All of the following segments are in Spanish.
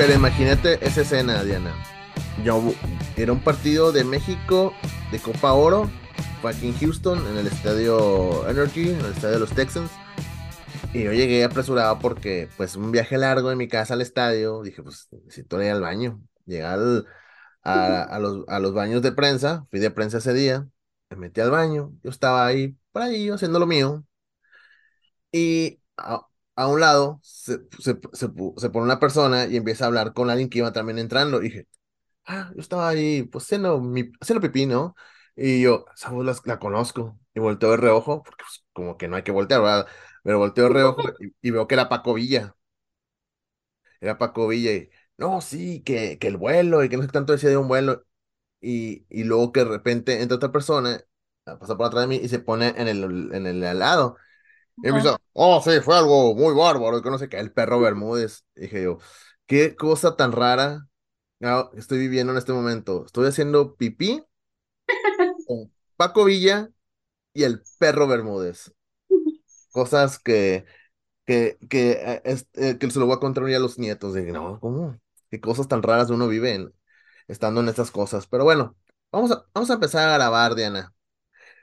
Pero imagínate esa escena, Diana. Yo, era un partido de México de Copa Oro. Fue aquí en Houston, en el estadio Energy, en el estadio de los Texans. Y yo llegué apresurado porque, pues, un viaje largo de mi casa al estadio. Dije, pues, necesito ir al baño. Llegué al, a, los, a los baños de prensa. Fui de prensa ese día. Me metí al baño. Yo estaba ahí, por ahí, haciendo lo mío. Y a, un lado se, se, pone una persona y empieza a hablar con alguien que iba también entrando. Y dije, ah, yo estaba ahí, pues, haciendo, mi, haciendo pipí, ¿no? Y yo, esa voz la, la conozco. Y volteo de reojo, porque pues, como que no hay que voltear, ¿verdad? Pero volteo de reojo y, veo que era Paco Villa. Era Paco Villa y, no, sí, que, que el vuelo y que no sé tanto decía de un vuelo. Y, y luego que de repente entra otra persona, pasa por atrás de mí y se pone en el, en el al lado. Y me dice, oh, sí, fue algo muy bárbaro, y que no sé qué, el perro Bermúdez. dije yo, qué cosa tan rara estoy viviendo en este momento. Estoy haciendo pipí con Paco Villa y el perro Bermúdez. Cosas que, que, que, eh, eh, que se lo voy a contar ya a los nietos. De, no, ¿cómo? Qué cosas tan raras uno vive estando en estas cosas. Pero bueno, vamos a, vamos a empezar a grabar, Diana.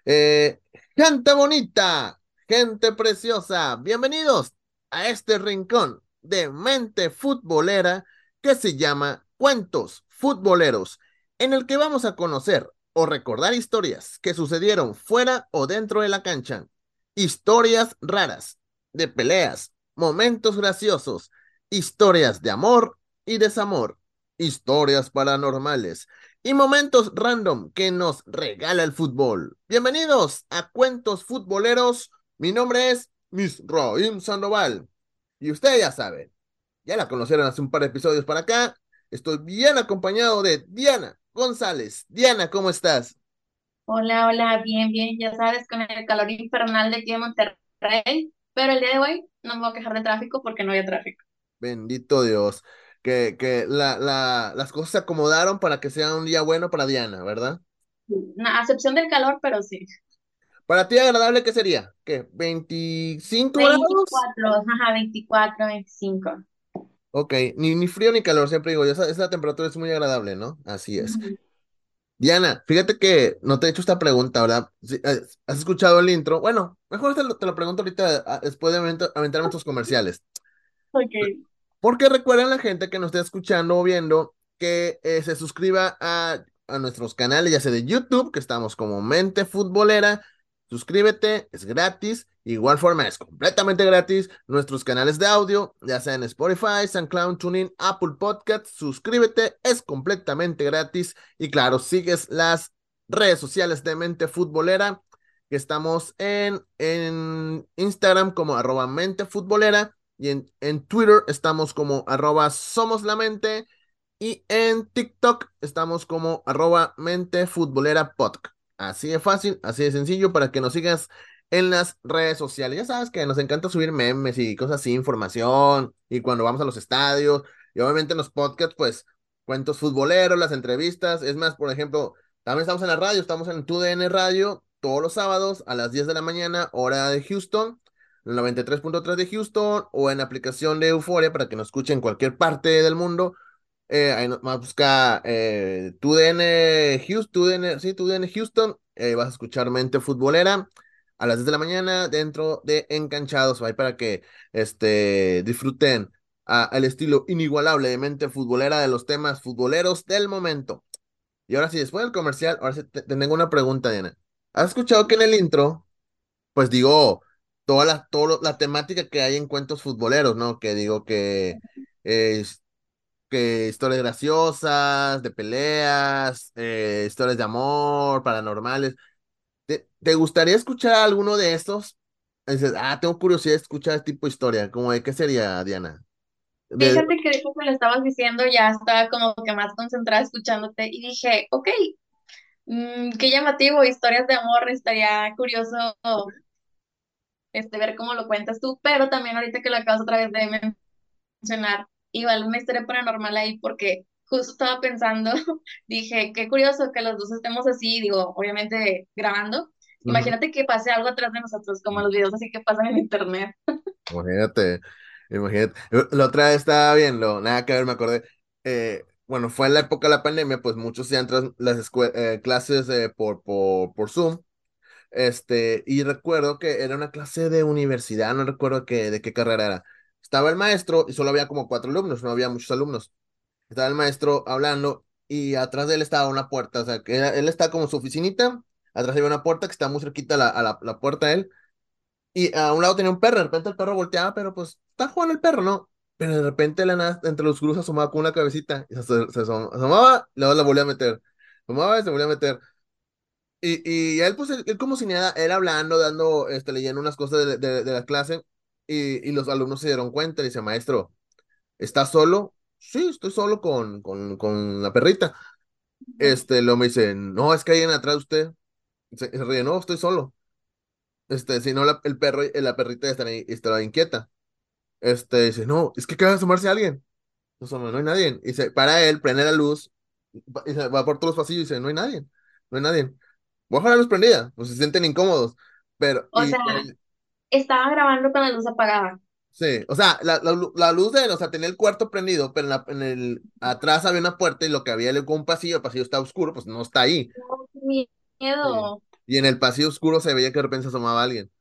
Eh, gente bonita, gente preciosa, bienvenidos a este rincón de mente futbolera que se llama Cuentos Futboleros, en el que vamos a conocer o recordar historias que sucedieron fuera o dentro de la cancha, historias raras, de peleas, momentos graciosos, historias de amor y desamor, historias paranormales y momentos random que nos regala el fútbol. Bienvenidos a Cuentos Futboleros. Mi nombre es Miss Roim Sandoval. Y ustedes ya saben, ya la conocieron hace un par de episodios para acá. Estoy bien acompañado de Diana González. Diana, ¿cómo estás? Hola, hola, bien, bien. Ya sabes, con el calor infernal de aquí en Monterrey. Pero el día de hoy no me voy a quejar de tráfico porque no había tráfico. Bendito Dios que, que la, la, las cosas se acomodaron para que sea un día bueno para Diana, ¿verdad? A excepción del calor, pero sí. ¿Para ti agradable qué sería? ¿Qué? ¿25 grados? 24, ajá, 24, 25. Ok, ni, ni frío ni calor, siempre digo, esa, esa temperatura es muy agradable, ¿no? Así es. Diana, fíjate que no te he hecho esta pregunta, ¿verdad? Eh, ¿Has escuchado el intro? Bueno, mejor te lo, te lo pregunto ahorita ah, después de aventar nuestros comerciales. Ok. Porque recuerden la gente que nos está escuchando o viendo que eh, se suscriba a, a, nuestros canales, ya sea de YouTube, que estamos como Mente Futbolera. Suscríbete, es gratis. Igual forma, es completamente gratis. Nuestros canales de audio, ya sea en Spotify, SoundCloud, TuneIn, Apple Podcasts. Suscríbete, es completamente gratis. Y claro, sigues las redes sociales de Mente Futbolera, que estamos en, en Instagram como arroba Mente Futbolera y en, en Twitter estamos como arroba somos la mente. Y en TikTok estamos como arroba mente futbolera podcast. Así de fácil, así de sencillo para que nos sigas en las redes sociales. Ya sabes que nos encanta subir memes y cosas así, información. Y cuando vamos a los estadios. Y obviamente en los podcasts, pues cuentos futboleros, las entrevistas. Es más, por ejemplo, también estamos en la radio, estamos en 2DN Radio todos los sábados a las 10 de la mañana, hora de Houston. 93.3 de Houston o en aplicación de Euforia para que nos escuchen en cualquier parte del mundo. Eh, ahí nos, a buscar eh, TUDN Houston, sí, TUDN Houston, eh, vas a escuchar Mente Futbolera a las 10 de la mañana dentro de Enganchados, ahí para que este, disfruten al estilo inigualable de Mente Futbolera de los temas futboleros del momento. Y ahora sí, después del comercial, ahora sí te tengo una pregunta, Diana. ¿Has escuchado que en el intro, pues digo, toda la, toda la temática que hay en cuentos futboleros, ¿no? Que digo que, es que historias graciosas, de peleas, eh, historias de amor, paranormales. ¿Te, te gustaría escuchar alguno de estos? Dices, ah, tengo curiosidad de escuchar este tipo de historia. ¿Cómo de qué sería, Diana? Fíjate que después me lo estabas diciendo, ya estaba como que más concentrada escuchándote y dije, ok, mmm, qué llamativo, historias de amor, estaría curioso este, ver cómo lo cuentas tú, pero también ahorita que lo acabas otra vez de mencionar, igual una historia paranormal ahí porque justo estaba pensando, dije, qué curioso que los dos estemos así, digo, obviamente grabando. Imagínate que pase algo atrás de nosotros, como los videos así que pasan en internet. Imagínate. Imagínate. La otra vez estaba viendo, nada que ver, me acordé. eh, bueno, fue en la época de la pandemia, pues muchos entran las eh, clases eh, por, por, por Zoom. Este, y recuerdo que era una clase de universidad, no recuerdo qué, de qué carrera era. Estaba el maestro y solo había como cuatro alumnos, no había muchos alumnos. Estaba el maestro hablando y atrás de él estaba una puerta, o sea, que él está como su oficinita, atrás había una puerta que está muy cerquita a la, a la, la puerta de él y a un lado tenía un perro, de repente el perro volteaba, pero pues está jugando el perro, ¿no? Pero de repente la nada, entre los cruz asomaba con una cabecita y se, se asom- asomaba, y luego la volvía a meter. Asomaba y se volvía a meter. Y, y él, pues, él, él como si nada, él hablando, dando, este, leyendo unas cosas de, de, de la clase, y, y los alumnos se dieron cuenta, y dice, maestro, ¿estás solo? Sí, estoy solo con, con, con la perrita. Este, luego me dice, no, es que hay alguien atrás de usted. Se, se ríe, no, estoy solo. Este, si no, la- el perro, y la perrita están ahí, estaba inquieta. Este, dice, no, es que acaba de asomarse alguien. No, no, no hay nadie. Y se para él, prende la luz, y se va por todos los pasillos y dice, no hay nadie, no hay nadie. Voy a dejar la luz prendida, pues se sienten incómodos. Pero, O y, sea, estaba grabando con la luz apagada. sí, o sea, la, la, lu- la luz de él, o sea, tenía el cuarto prendido, pero en, la- en el, atrás había una puerta y lo que había era un pasillo, el pasillo está oscuro, pues no está ahí. No, qué Sí. miedo. Y en el pasillo oscuro se veía que de repente se asomaba alguien.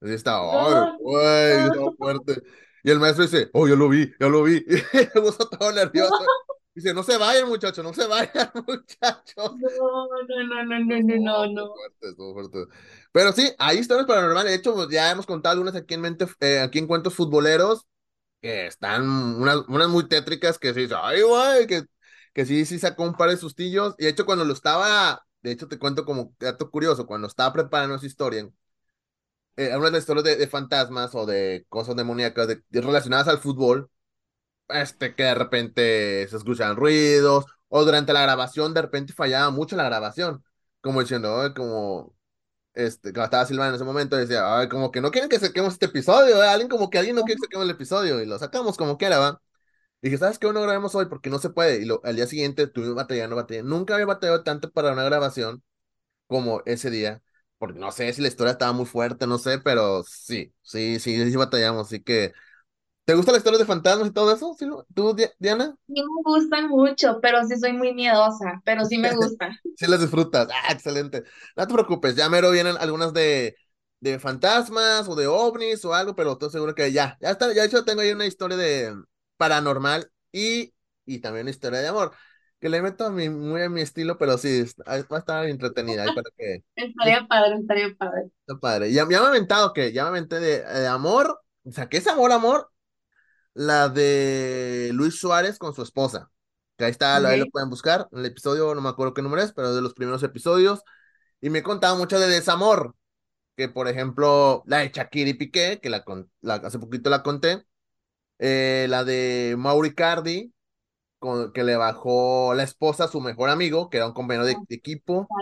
Así estaba, ay, No, güey, no, fuerte. Y el maestro dice, oh, yo lo vi, ya lo vi. Y se puso todo nervioso. Dice, no se vayan, muchachos, no se vayan, muchachos. no, no, no, no, no, no, No, no, fuerte, fuerte. Pero sí, hay historias paranormales. De hecho, pues, ya hemos contado algunas aquí en mente, eh, aquí en Cuentos Futboleros, que están unas, unas muy tétricas que sí, dice, ay, güey, que, que sí, sí sacó un par de sustillos. Y de hecho, cuando lo estaba, de hecho, te cuento como dato curioso, cuando estaba preparando esa historia, eh, hablan de historias de, de fantasmas o de cosas demoníacas de- de relacionadas al fútbol, este, que de repente se escuchan ruidos, o durante la grabación de repente fallaba mucho la grabación, como diciendo, "Ay, como, este, estaba Silvana en ese momento, decía, "Ay, como que no quieren que saquemos este episodio, ¿eh? Alguien como que alguien no quiere que saquemos el episodio, y lo sacamos como quiera, ¿va? Y dije, ¿sabes qué? No grabemos hoy porque no se puede, y lo, al día siguiente tuve batallando, batallando, nunca había batallado tanto para una grabación como ese día, porque no sé si la historia estaba muy fuerte, no sé, pero sí, sí, sí, sí batallamos, así que... ¿Te gustan las historias de fantasmas y todo eso? ¿Sí? ¿Tú, Di- Diana? Sí me gustan mucho, pero sí soy muy miedosa, pero sí me gustan. Sí las disfrutas. Ah, excelente. No te preocupes, ya mero vienen algunas de, de fantasmas o de ovnis o algo, pero estoy seguro que ya, ya está, ya de hecho tengo ahí una historia de paranormal y, y también una historia de amor, que le meto a mi, muy a mi estilo, pero sí, va a estar entretenida ahí para que... Estaría padre, estaría padre. Está padre. Ya, ya me he aventado, que Ya me aventé de, de amor, o sea, ¿qué es amor, amor? La de Luis Suárez con su esposa. Que ahí está, ahí lo pueden buscar. El episodio, no me acuerdo qué número es, pero es de los primeros episodios. Y me he contado mucho de desamor. Que por ejemplo, la de Shakira y Piqué, que la, la- hace poquito la conté. Eh, la de Mauri Cardi, con, que le bajó la esposa a su mejor amigo, que era un compañero de, de equipo.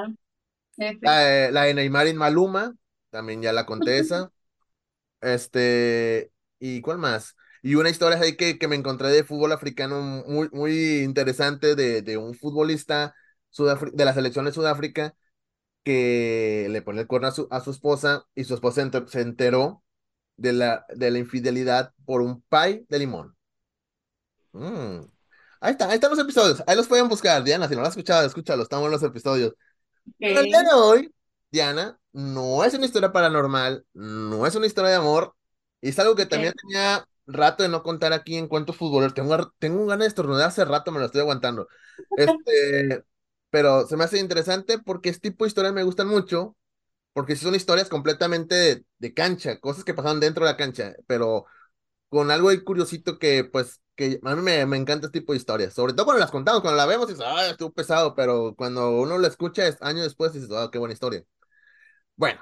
La, la de Neymar y Maluma, también ya la conté esa. Este, ¿y cuál más? Y una historia ahí que, que me encontré de fútbol africano muy, muy interesante de, de un futbolista sudafri- de la selección de Sudáfrica que le pone el cuerno a su, a su esposa y su esposa se enter- se enteró de la, de la infidelidad por un pie de limón. Mm. Ahí está, ahí están los episodios, ahí los pueden buscar, Diana, si no lo has escuchado, escúchalo, están buenos los episodios. Pero el día de hoy, Diana, no es una historia paranormal, no es una historia de amor, y es algo que también tenía rato de no contar aquí en Cuentos Futboleros. Tengo, tengo ganas de estornudar hace rato, me lo estoy aguantando. Este, pero se me hace interesante porque este tipo de historias me gustan mucho, porque son historias completamente de, de cancha, cosas que pasaron dentro de la cancha, pero con algo ahí curiosito que, pues, que a mí me, me encanta este tipo de historias. Sobre todo cuando las contamos, cuando la vemos, dices, ah, estuvo pesado, pero cuando uno la escucha es, años después, dices, ah, qué buena historia. Bueno,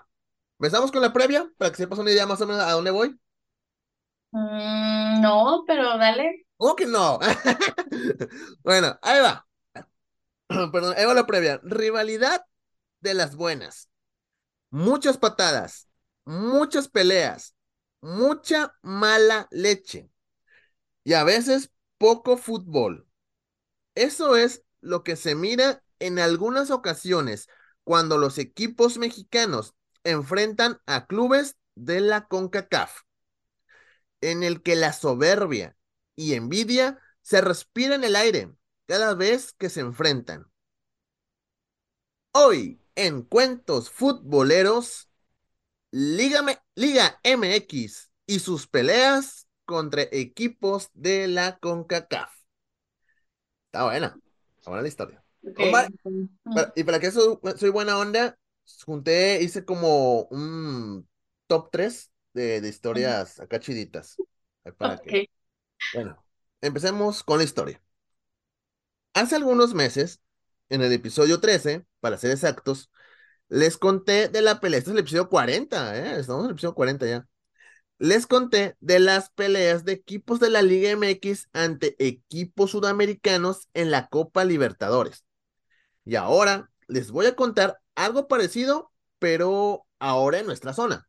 empezamos con la previa, para que sepas una idea más o menos a dónde voy. Mm, no, pero dale. ¿Cómo que no? Bueno, ahí va. Perdón, ahí va la previa. Rivalidad de las buenas. Muchas patadas, muchas peleas, mucha mala leche y a veces poco fútbol. Eso es lo que se mira en algunas ocasiones cuando los equipos mexicanos enfrentan a clubes de la CONCACAF. En el que la soberbia y envidia se respiran en el aire cada vez que se enfrentan. Hoy, en Cuentos Futboleros, Liga, Liga MX y sus peleas contra equipos de la CONCACAF. Está buena, está buena la historia. Okay. Para- y para que eso soy buena onda, junté, hice como un top 3 de, de historias acá chiditas. Para que, Ok. bueno, empecemos con la historia. Hace algunos meses, en el episodio 13, para ser exactos, les conté de la pelea. Este es el episodio 40, ¿eh? Estamos en el episodio 40 ya. Les conté de las peleas de equipos de la Liga MX ante equipos sudamericanos en la Copa Libertadores. Y ahora les voy a contar algo parecido, pero ahora en nuestra zona.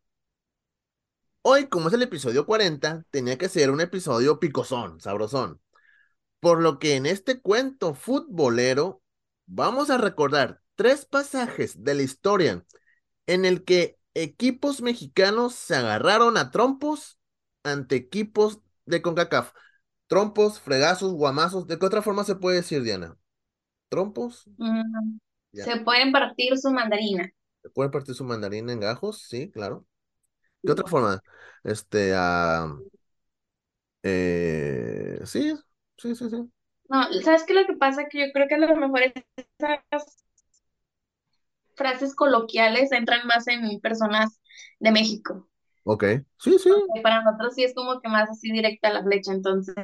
Hoy, como es el episodio 40, tenía que ser un episodio picosón, sabrosón. Por lo que en este cuento futbolero vamos a recordar tres pasajes de la historia en el que equipos mexicanos se agarraron a trompos ante equipos de CONCACAF. Trompos, fregazos, guamazos. ¿De qué otra forma se puede decir, Diana? ¿Trompos? Mm. Se pueden partir su mandarina. ¿Se puede partir su mandarina en gajos? Sí, claro. ¿Qué otra forma? Este, ah, eh, sí, sí, sí, sí. No, ¿sabes qué? Lo que pasa que yo creo que a lo mejor esas frases coloquiales entran más en personas de México. Ok, sí, sí. Y para nosotros sí es como que más así directa la flecha, entonces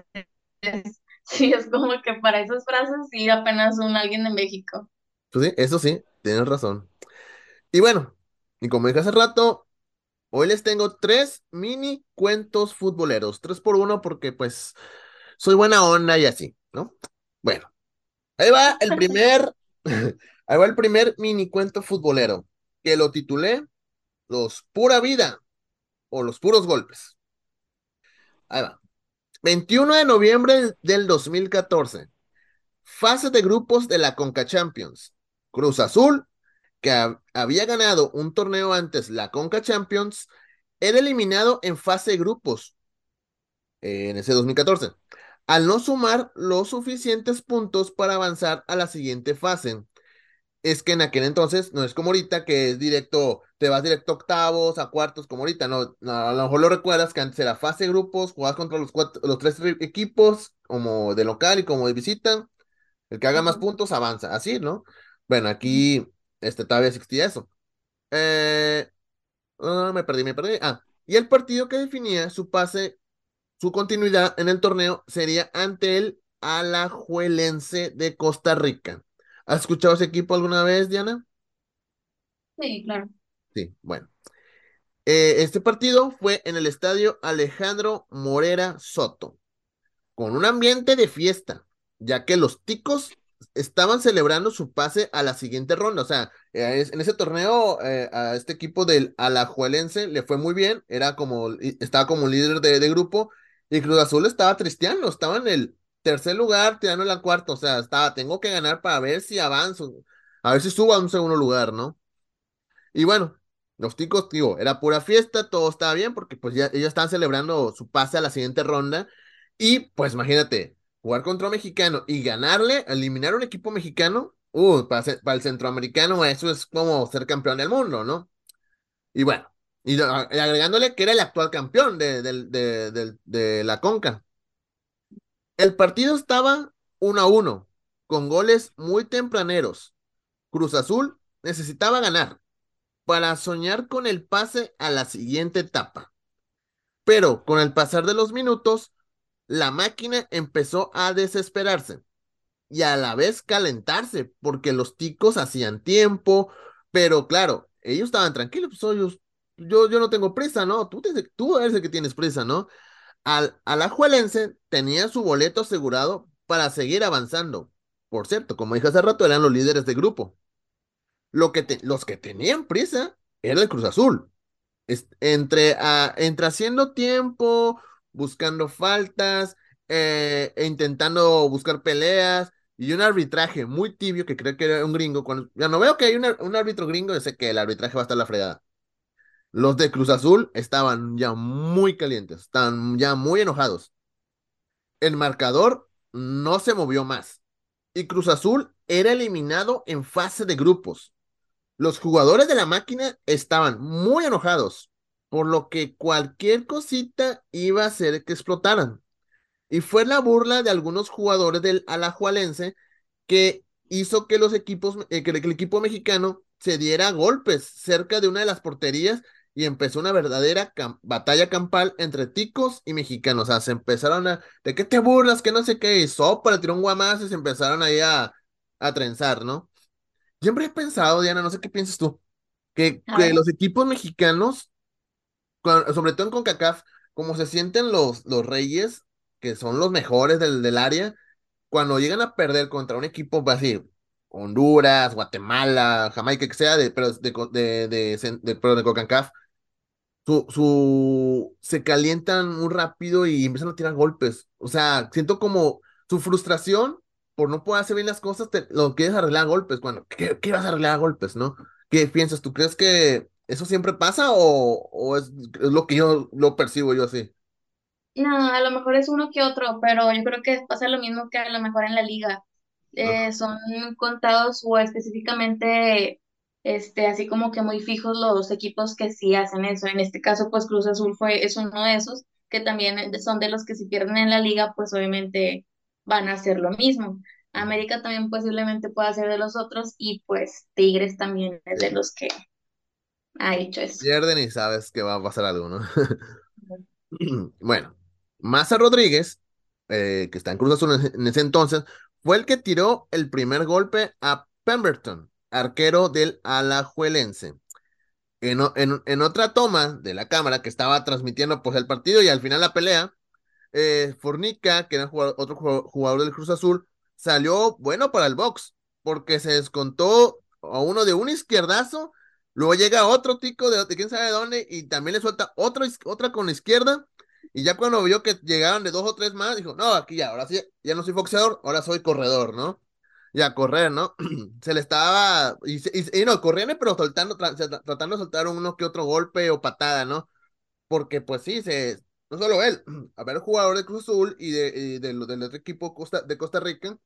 sí es como que para esas frases sí apenas un alguien de México. Pues sí, eso sí, tienes razón. Y bueno, y como dije hace rato, hoy les tengo tres mini cuentos futboleros, tres por uno porque pues soy buena onda y así, ¿no? Bueno, ahí va el primer, ahí va el primer mini cuento futbolero, que lo titulé Los Pura Vida o Los Puros Golpes. Ahí va. 21 de noviembre del 2014. Fase de grupos de la Conca Champions. Cruz Azul, que ha- había ganado un torneo antes, la Conca Champions, era eliminado en fase de grupos eh, en ese 2014, al no sumar los suficientes puntos para avanzar a la siguiente fase. Es que en aquel entonces no es como ahorita que es directo, te vas directo a octavos, a cuartos, como ahorita, no, no, a lo mejor lo recuerdas que antes era fase de grupos, jugabas contra los, cuatro- los tres re- equipos, como de local y como de visita, el que haga más puntos avanza, así, ¿no? Bueno, aquí este, todavía existía eso. Eh, ah, me perdí, me perdí. Ah, y el partido que definía su pase, su continuidad en el torneo sería ante el Alajuelense de Costa Rica. ¿Has escuchado ese equipo alguna vez, Diana? Sí, claro. Sí, bueno. Eh, este partido fue en el estadio Alejandro Morera Soto, con un ambiente de fiesta, ya que los ticos estaban celebrando su pase a la siguiente ronda. O sea, eh, en ese torneo eh, a este equipo del Alajuelense le fue muy bien, era como, estaba como líder de, de grupo, y Cruz Azul estaba tristeando, estaba en el tercer lugar, tirando la cuarta, o sea, estaba, tengo que ganar para ver si avanzo, a ver si subo a un segundo lugar, ¿no? Y bueno, los ticos, digo, era pura fiesta, todo estaba bien, porque pues ya ellos estaban celebrando su pase a la siguiente ronda. Y pues imagínate, jugar contra un mexicano y ganarle, eliminar un equipo mexicano, uh, para, el centroamericano eso es como ser campeón del mundo, ¿no? Y bueno, y, agregándole que era el actual campeón de, la Conca. El partido estaba uno a uno, con goles muy tempraneros. Cruz Azul necesitaba ganar para soñar con el pase a la siguiente etapa. Pero con el pasar de los minutos, la máquina empezó a desesperarse y a la vez calentarse porque los ticos hacían tiempo, pero claro, ellos estaban tranquilos, pues ellos, yo, yo no tengo prisa, ¿no? Tú, te- tú eres el que tienes prisa, ¿no? Al, Alajuelense tenía su boleto asegurado para seguir avanzando. Por cierto, como dije hace rato, eran los líderes de grupo. Lo que los que tenían prisa era el Cruz Azul. Entre, ah, entre haciendo tiempo, buscando faltas, eh, e intentando buscar peleas y un arbitraje muy tibio que creo que era un gringo. Cuando, ya no veo que hay un, un árbitro gringo, yo sé que el arbitraje va a estar la fregada. Los de Cruz Azul estaban ya muy calientes, estaban ya muy enojados. El marcador no se movió más y Cruz Azul era eliminado en fase de grupos. Los jugadores de la máquina estaban muy enojados, por lo que cualquier cosita iba a hacer que explotaran. Y fue la burla de algunos jugadores del Alajualense que hizo que los equipos, eh, que el equipo mexicano se diera golpes cerca de una de las porterías y empezó una verdadera batalla campal entre ticos y mexicanos. O sea, se empezaron a, ¿de qué te burlas? Que no sé qué, y sopa, le tiró un guamazo y se empezaron ahí a, a trenzar, ¿no? Siempre he pensado, Diana, no sé qué piensas tú, que, que los equipos mexicanos, sobre todo en CONCACAF, como se sienten los, los reyes, que son los mejores del, del área, cuando llegan a perder contra un equipo así, Honduras, Guatemala, Jamaica, que sea, de, pero de, de, de, de, de CONCACAF, su, su, se calientan muy rápido y empiezan a tirar golpes. O sea, siento como su frustración por no poder hacer bien las cosas, te, lo quieres arreglar a golpes. Bueno, ¿qué, ¿qué, vas a arreglar a golpes, no? ¿Qué piensas? ¿Tú crees que eso siempre pasa o, o es, es, lo que yo lo percibo yo así? No, a lo mejor es uno que otro, pero yo creo que pasa lo mismo que a lo mejor en la liga. Eh, son contados o específicamente este, así como que muy fijos los equipos que sí hacen eso. En este caso, pues Cruz Azul fue, es uno de esos, que también son de los que si pierden en la liga, pues obviamente van a hacer lo mismo. América también posiblemente pueda ser de los otros y pues Tigres también es de los que ha eso. Pierden y sabes que va a pasar algo, ¿no? bueno, Maza Rodríguez, eh, que está en Cruz Azul en ese entonces, fue el que tiró el primer golpe a Pemberton, arquero del Alajuelense. En, en, en, otra toma de la cámara que estaba transmitiendo pues, el partido y al final la pelea, eh, Fornica, que era jugador, otro jugador del Cruz Azul, salió bueno para el box, porque se descontó a uno de un izquierdazo, luego llega otro tico de, de quién sabe dónde y también le suelta otro, otra con la izquierda, y ya cuando vio que llegaron de dos o tres más, dijo, no, aquí ya, ahora sí, ya no soy boxeador, ahora soy corredor, ¿no? y a correr, ¿no? Se le estaba, y, y, y no, corriendo, pero soltando, tra tratando de soltar uno que otro golpe o patada, ¿no? Porque pues sí, se, no solo él, a ver, jugador de Cruz Azul y, de, de, de, del otro equipo Costa, de Costa Rica,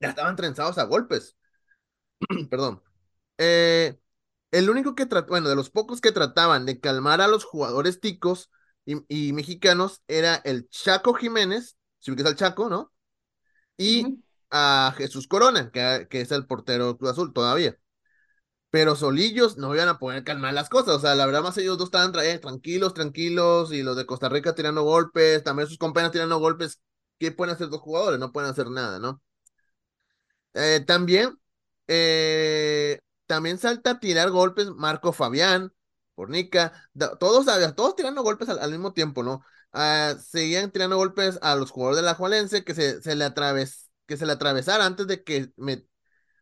ya estaban trenzados a golpes. Perdón. Eh, el único que trató, bueno, de los pocos que trataban de calmar a los jugadores ticos y, y mexicanos era el Chaco Jiménez, si ubicas al Chaco, ¿no? Y uh -huh a Jesús Corona, que, que, es el portero Cruz Azul todavía. Pero solillos no iban a poder calmar las cosas. O sea, la verdad, más ellos dos estaban eh, tranquilos, tranquilos, y los de Costa Rica tirando golpes, también sus compañeros tirando golpes. ¿Qué pueden hacer dos jugadores? No pueden hacer nada, ¿no? Eh, también, eh, también salta a tirar golpes Marco Fabián, Pornica, todos, todos tirando golpes al, mismo tiempo, ¿no? Uh, seguían tirando golpes a los jugadores de la Jualense que se, se le atravesó que se le atravesara antes de que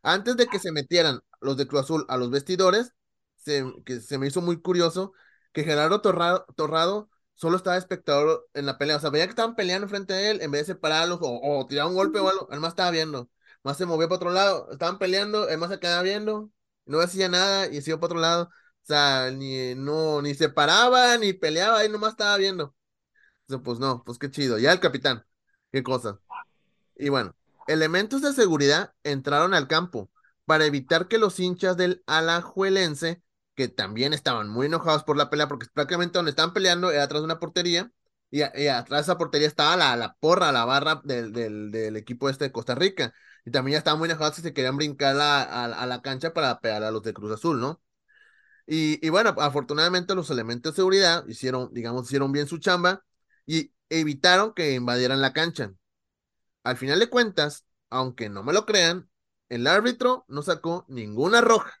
antes de que se metieran los de Cruz Azul a los vestidores, se, que se me hizo muy curioso que Gerardo Torrado, Torrado solo estaba espectador en la pelea, o sea, veía que estaban peleando frente a él, en vez de separarlos o, tirar un golpe o algo, él más estaba viendo, más se movía para otro lado, estaban peleando, él más se quedaba viendo, no hacía nada y se iba para otro lado, o sea, ni, no, ni se paraba, ni peleaba, ahí nomás estaba viendo. Sea, pues no, pues qué chido, ya el capitán, qué cosa. Y bueno, elementos de seguridad entraron al campo para evitar que los hinchas del Alajuelense, que también estaban muy enojados por la pelea, porque prácticamente donde estaban peleando era atrás de una portería, y, y atrás de esa portería estaba la, la porra, la barra del, del, del, equipo este de Costa Rica, y también ya estaban muy enojados y se querían brincar a, a, a la cancha para pegar a los de Cruz Azul, ¿no? Y, y, bueno, afortunadamente los elementos de seguridad hicieron, digamos, hicieron bien su chamba y evitaron que invadieran la cancha. Al final de cuentas, aunque no me lo crean, el árbitro no sacó ninguna roja.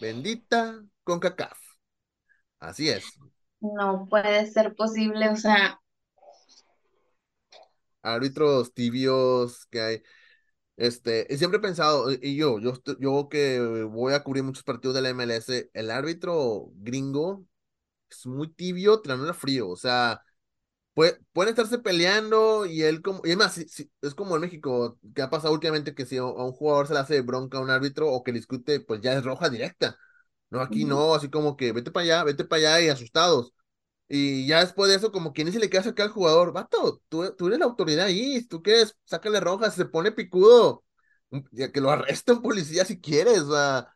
Bendita con CACAF. Así es. No puede ser posible, o sea. Árbitros tibios que hay. Este, siempre he pensado, y yo, yo, yo que voy a cubrir muchos partidos de la MLS, el árbitro gringo es muy tibio, tirándole frío, o sea, puede, pueden estarse peleando y él como, y es más, si, si, es como en México, que ha pasado últimamente que si a un jugador se le hace bronca a un árbitro o que discute, pues ya es roja directa. No, aquí no, así como que vete para allá, vete para allá y asustados. Y ya después de eso, como que ni se le queda acá al jugador, vato, tú, tú eres la autoridad ahí, tú quieres, sácale rojas, se pone picudo, ya que lo arresten policía si quieres, o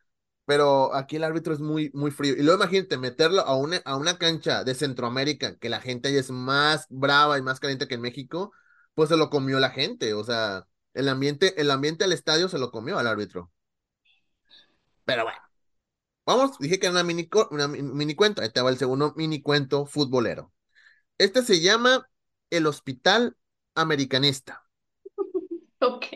pero aquí el árbitro es muy, muy frío. Y luego imagínate meterlo a una, a una cancha de Centroamérica, que la gente ahí es más brava y más caliente que en México, pues se lo comió la gente, o sea, el ambiente, el ambiente al estadio se lo comió al árbitro. Pero bueno, vamos, dije que era una mini, una mini cuento, ahí va el segundo mini cuento futbolero. Este se llama El Hospital Americanista. Ok.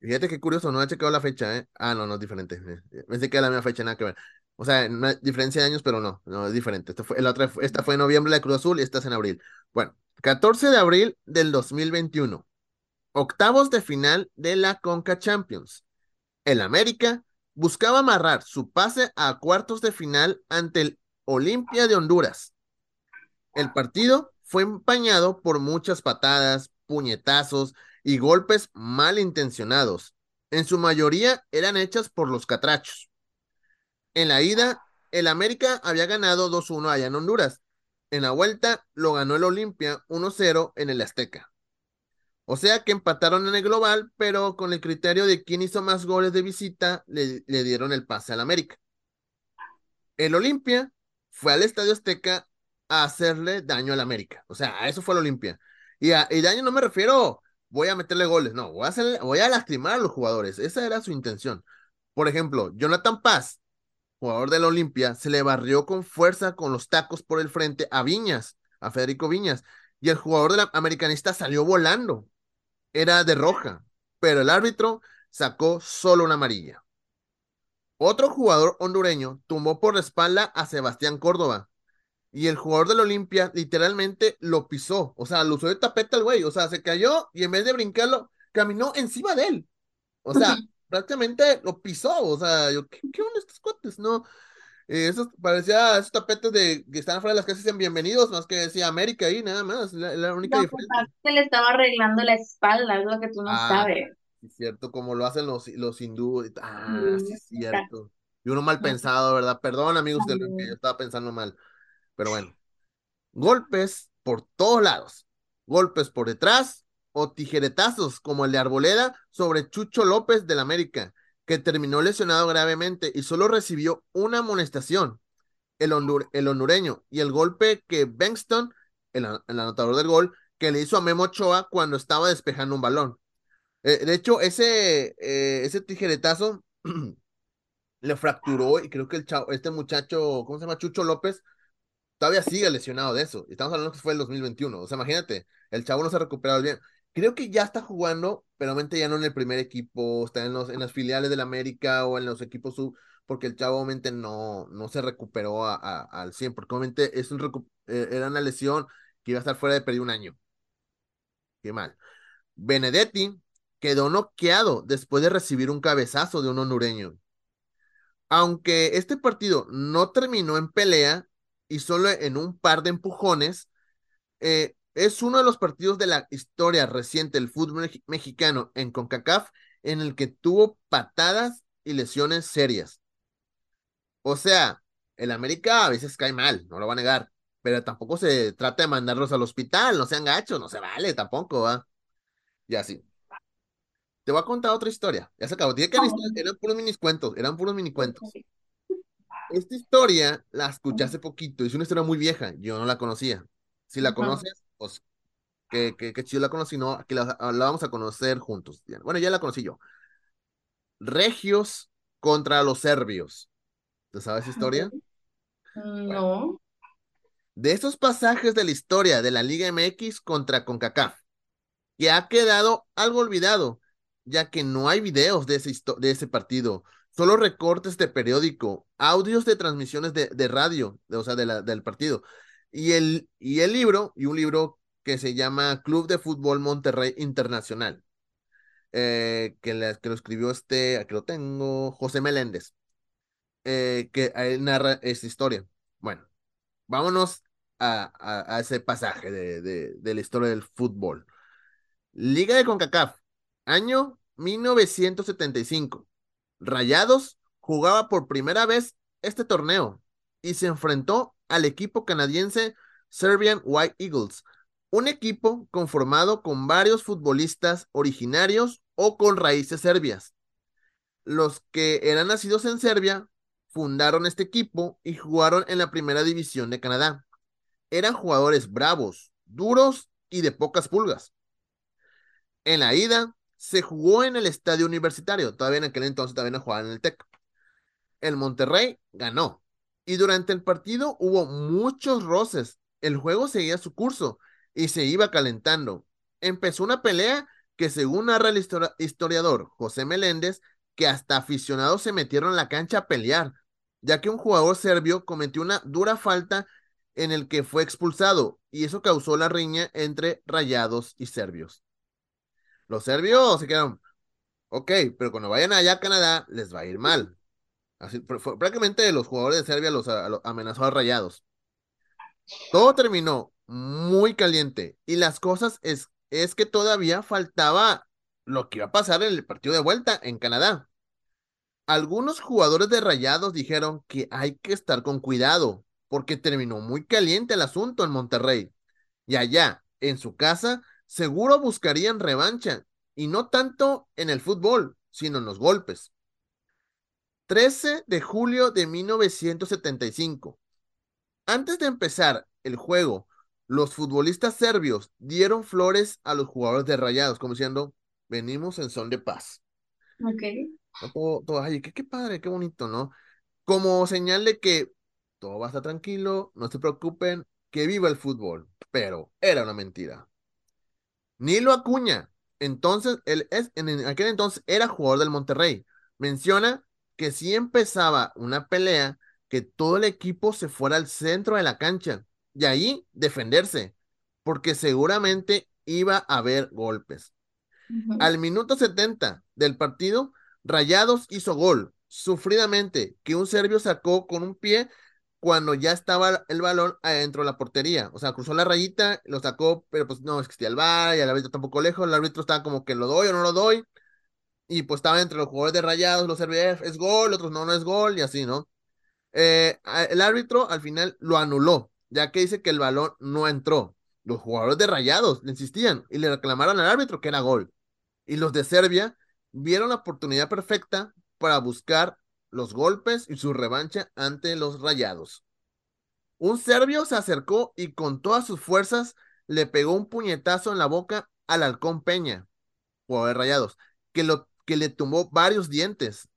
Fíjate qué curioso, no he checado la fecha, ¿eh? Ah, no, no es diferente. Pensé que era la misma fecha, nada que ver. O sea, una diferencia de años, pero no, no es diferente. Esta fue, la otra, esta fue en noviembre la Cruz Azul y esta es en abril. Bueno, 14 de abril del 2021. Octavos de final de la Conca Champions. El América buscaba amarrar su pase a cuartos de final ante el Olimpia de Honduras. El partido fue empañado por muchas patadas, puñetazos y golpes malintencionados. En su mayoría eran hechas por los catrachos. En la ida, el América había ganado 2-1 allá en Honduras. En la vuelta lo ganó el Olimpia 1-0 en el Azteca. O sea que empataron en el global, pero con el criterio de quién hizo más goles de visita, le, dieron el pase al América. El Olimpia fue al Estadio Azteca a hacerle daño al América. O sea, a eso fue el Olimpia. Y, a, daño no me refiero voy a meterle goles. No, voy a, hacerle, voy a lastimar a los jugadores. Esa era su intención. Por ejemplo, Jonathan Paz, jugador del Olimpia, se le barrió con fuerza con los tacos por el frente a Viñas, a Federico Viñas. Y el jugador del americanista salió volando. Era de roja, pero el árbitro sacó solo una amarilla. Otro jugador hondureño tumbó por la espalda a Sebastián Córdoba, y el jugador del Olimpia literalmente lo pisó, o sea, lo usó de tapete al güey, o sea, se cayó y en vez de brincarlo, caminó encima de él. O sea, prácticamente lo pisó, o sea, yo, ¿qué, qué onda estos cuates? No, eh, esos parecía esos tapetes de que están afuera de las casas dicen bienvenidos, más que decía América ahí, nada más, la, la única pues, diferencia. Se le estaba arreglando la espalda, es lo que tú no ah, sabes. Es cierto, como lo hacen los, los hindúes. Ah, sí, es cierto. Y uno mal pensado, ¿verdad? Perdón, amigos, de lo que yo estaba pensando mal. Pero bueno, golpes por todos lados, golpes por detrás o tijeretazos como el de Arboleda sobre Chucho López del América, que terminó lesionado gravemente y solo recibió una amonestación, el, hondureño, y el golpe que Bengston, el, anotador del gol, que le hizo a Memo Ochoa cuando estaba despejando un balón. Eh, de hecho, ese, eh, ese tijeretazo le fracturó y creo que el chavo, este muchacho, ¿cómo se llama? Chucho López, todavía sigue lesionado de eso. Estamos hablando que fue el 2021. O sea, imagínate, el chavo no se ha recuperado bien. Creo que ya está jugando, pero obviamente ya no en el primer equipo, está en, los, en las filiales del América o en los equipos sub, porque el chavo obviamente no, no se recuperó al 100, porque obviamente es un eh, era una lesión que iba a estar fuera de pedir un año. Qué mal. Benedetti quedó noqueado después de recibir un cabezazo de un hondureño. Aunque este partido no terminó en pelea, y solo en un par de empujones, eh, es uno de los partidos de la historia reciente del fútbol mexicano en CONCACAF en el que tuvo patadas y lesiones serias. O sea, el América a veces cae mal, no lo va a negar, pero tampoco se trata de mandarlos al hospital, no sean gachos, no se vale tampoco, ¿va? Y así. Te voy a contar otra historia. Ya se acabó. que eran puros mini cuentos, eran puros mini cuentos. Esta historia la escuché hace poquito, es una historia muy vieja, yo no la conocía. Si la conoces, pues que, que, que chido la conocí, no, que la, vamos a conocer juntos. Bueno, ya la conocí yo. Regios contra los serbios. ¿Te sabes esa historia? No. de esos pasajes de la historia de la Liga MX contra CONCACAF, que ha quedado algo olvidado, ya que no hay videos de ese, de ese partido solo recortes de periódico, audios de transmisiones de, radio, o sea, de la, del partido. Y el, y el libro, y un libro que se llama Club de Fútbol Monterrey Internacional, eh, que, que, lo escribió este, aquí lo tengo, José Meléndez, eh, que narra esta historia. Bueno, vámonos a, a, ese pasaje de, de, de la historia del fútbol. Liga de CONCACAF, año 1975. Rayados jugaba por primera vez este torneo y se enfrentó al equipo canadiense Serbian White Eagles, un equipo conformado con varios futbolistas originarios o con raíces serbias. Los que eran nacidos en Serbia fundaron este equipo y jugaron en la primera división de Canadá. Eran jugadores bravos, duros y de pocas pulgas. En la ida, se jugó en el estadio universitario, todavía en aquel entonces también no jugaban en el TEC. El Monterrey ganó y durante el partido hubo muchos roces. El juego seguía su curso y se iba calentando. Empezó una pelea que según narra el historiador José Meléndez, que hasta aficionados se metieron en la cancha a pelear, ya que un jugador serbio cometió una dura falta en el que fue expulsado y eso causó la riña entre rayados y serbios. Los serbios se quedaron, ok, pero cuando vayan allá a Canadá les va a ir mal. Prácticamente los jugadores de Serbia los, amenazó a rayados. Todo terminó muy caliente y las cosas es, es que todavía faltaba lo que iba a pasar en el partido de vuelta en Canadá. Algunos jugadores de Rayados dijeron que hay que estar con cuidado porque terminó muy caliente el asunto en Monterrey. Y allá, en su casa, seguro buscarían revancha, y no tanto en el fútbol, sino en los golpes. 13 de julio de 1975. Antes de empezar el juego, los futbolistas serbios dieron flores a los jugadores de Rayados, como diciendo, venimos en son de paz. Ok. Todo, ay, qué, qué padre, qué bonito, ¿no? Como señal de que todo va a estar tranquilo, no se preocupen, que viva el fútbol. Pero era una mentira. Nilo Acuña, entonces, él es, en aquel entonces era jugador del Monterrey. Menciona que si empezaba una pelea, que todo el equipo se fuera al centro de la cancha y ahí defenderse, porque seguramente iba a haber golpes. Al minuto 70 del partido, Rayados hizo gol, sufridamente, que un serbio sacó con un pie cuando ya estaba el balón adentro de la portería. O sea, cruzó la rayita, lo sacó, pero pues no existía el bar y el árbitro tampoco lejos. El árbitro estaba como que lo doy o no lo doy. Y pues estaba entre los jugadores de rayados, los serbios, es gol, otros no, no es gol y así, ¿no? Eh, el árbitro al final lo anuló, ya que dice que el balón no entró. Los jugadores de rayados le insistían y le reclamaron al árbitro que era gol. Y los de Serbia vieron la oportunidad perfecta para buscar los golpes y su revancha ante los rayados. Un serbio se acercó y con todas sus fuerzas le pegó un puñetazo en la boca al halcón Peña, o de rayados, que, lo, que le tumbó varios dientes.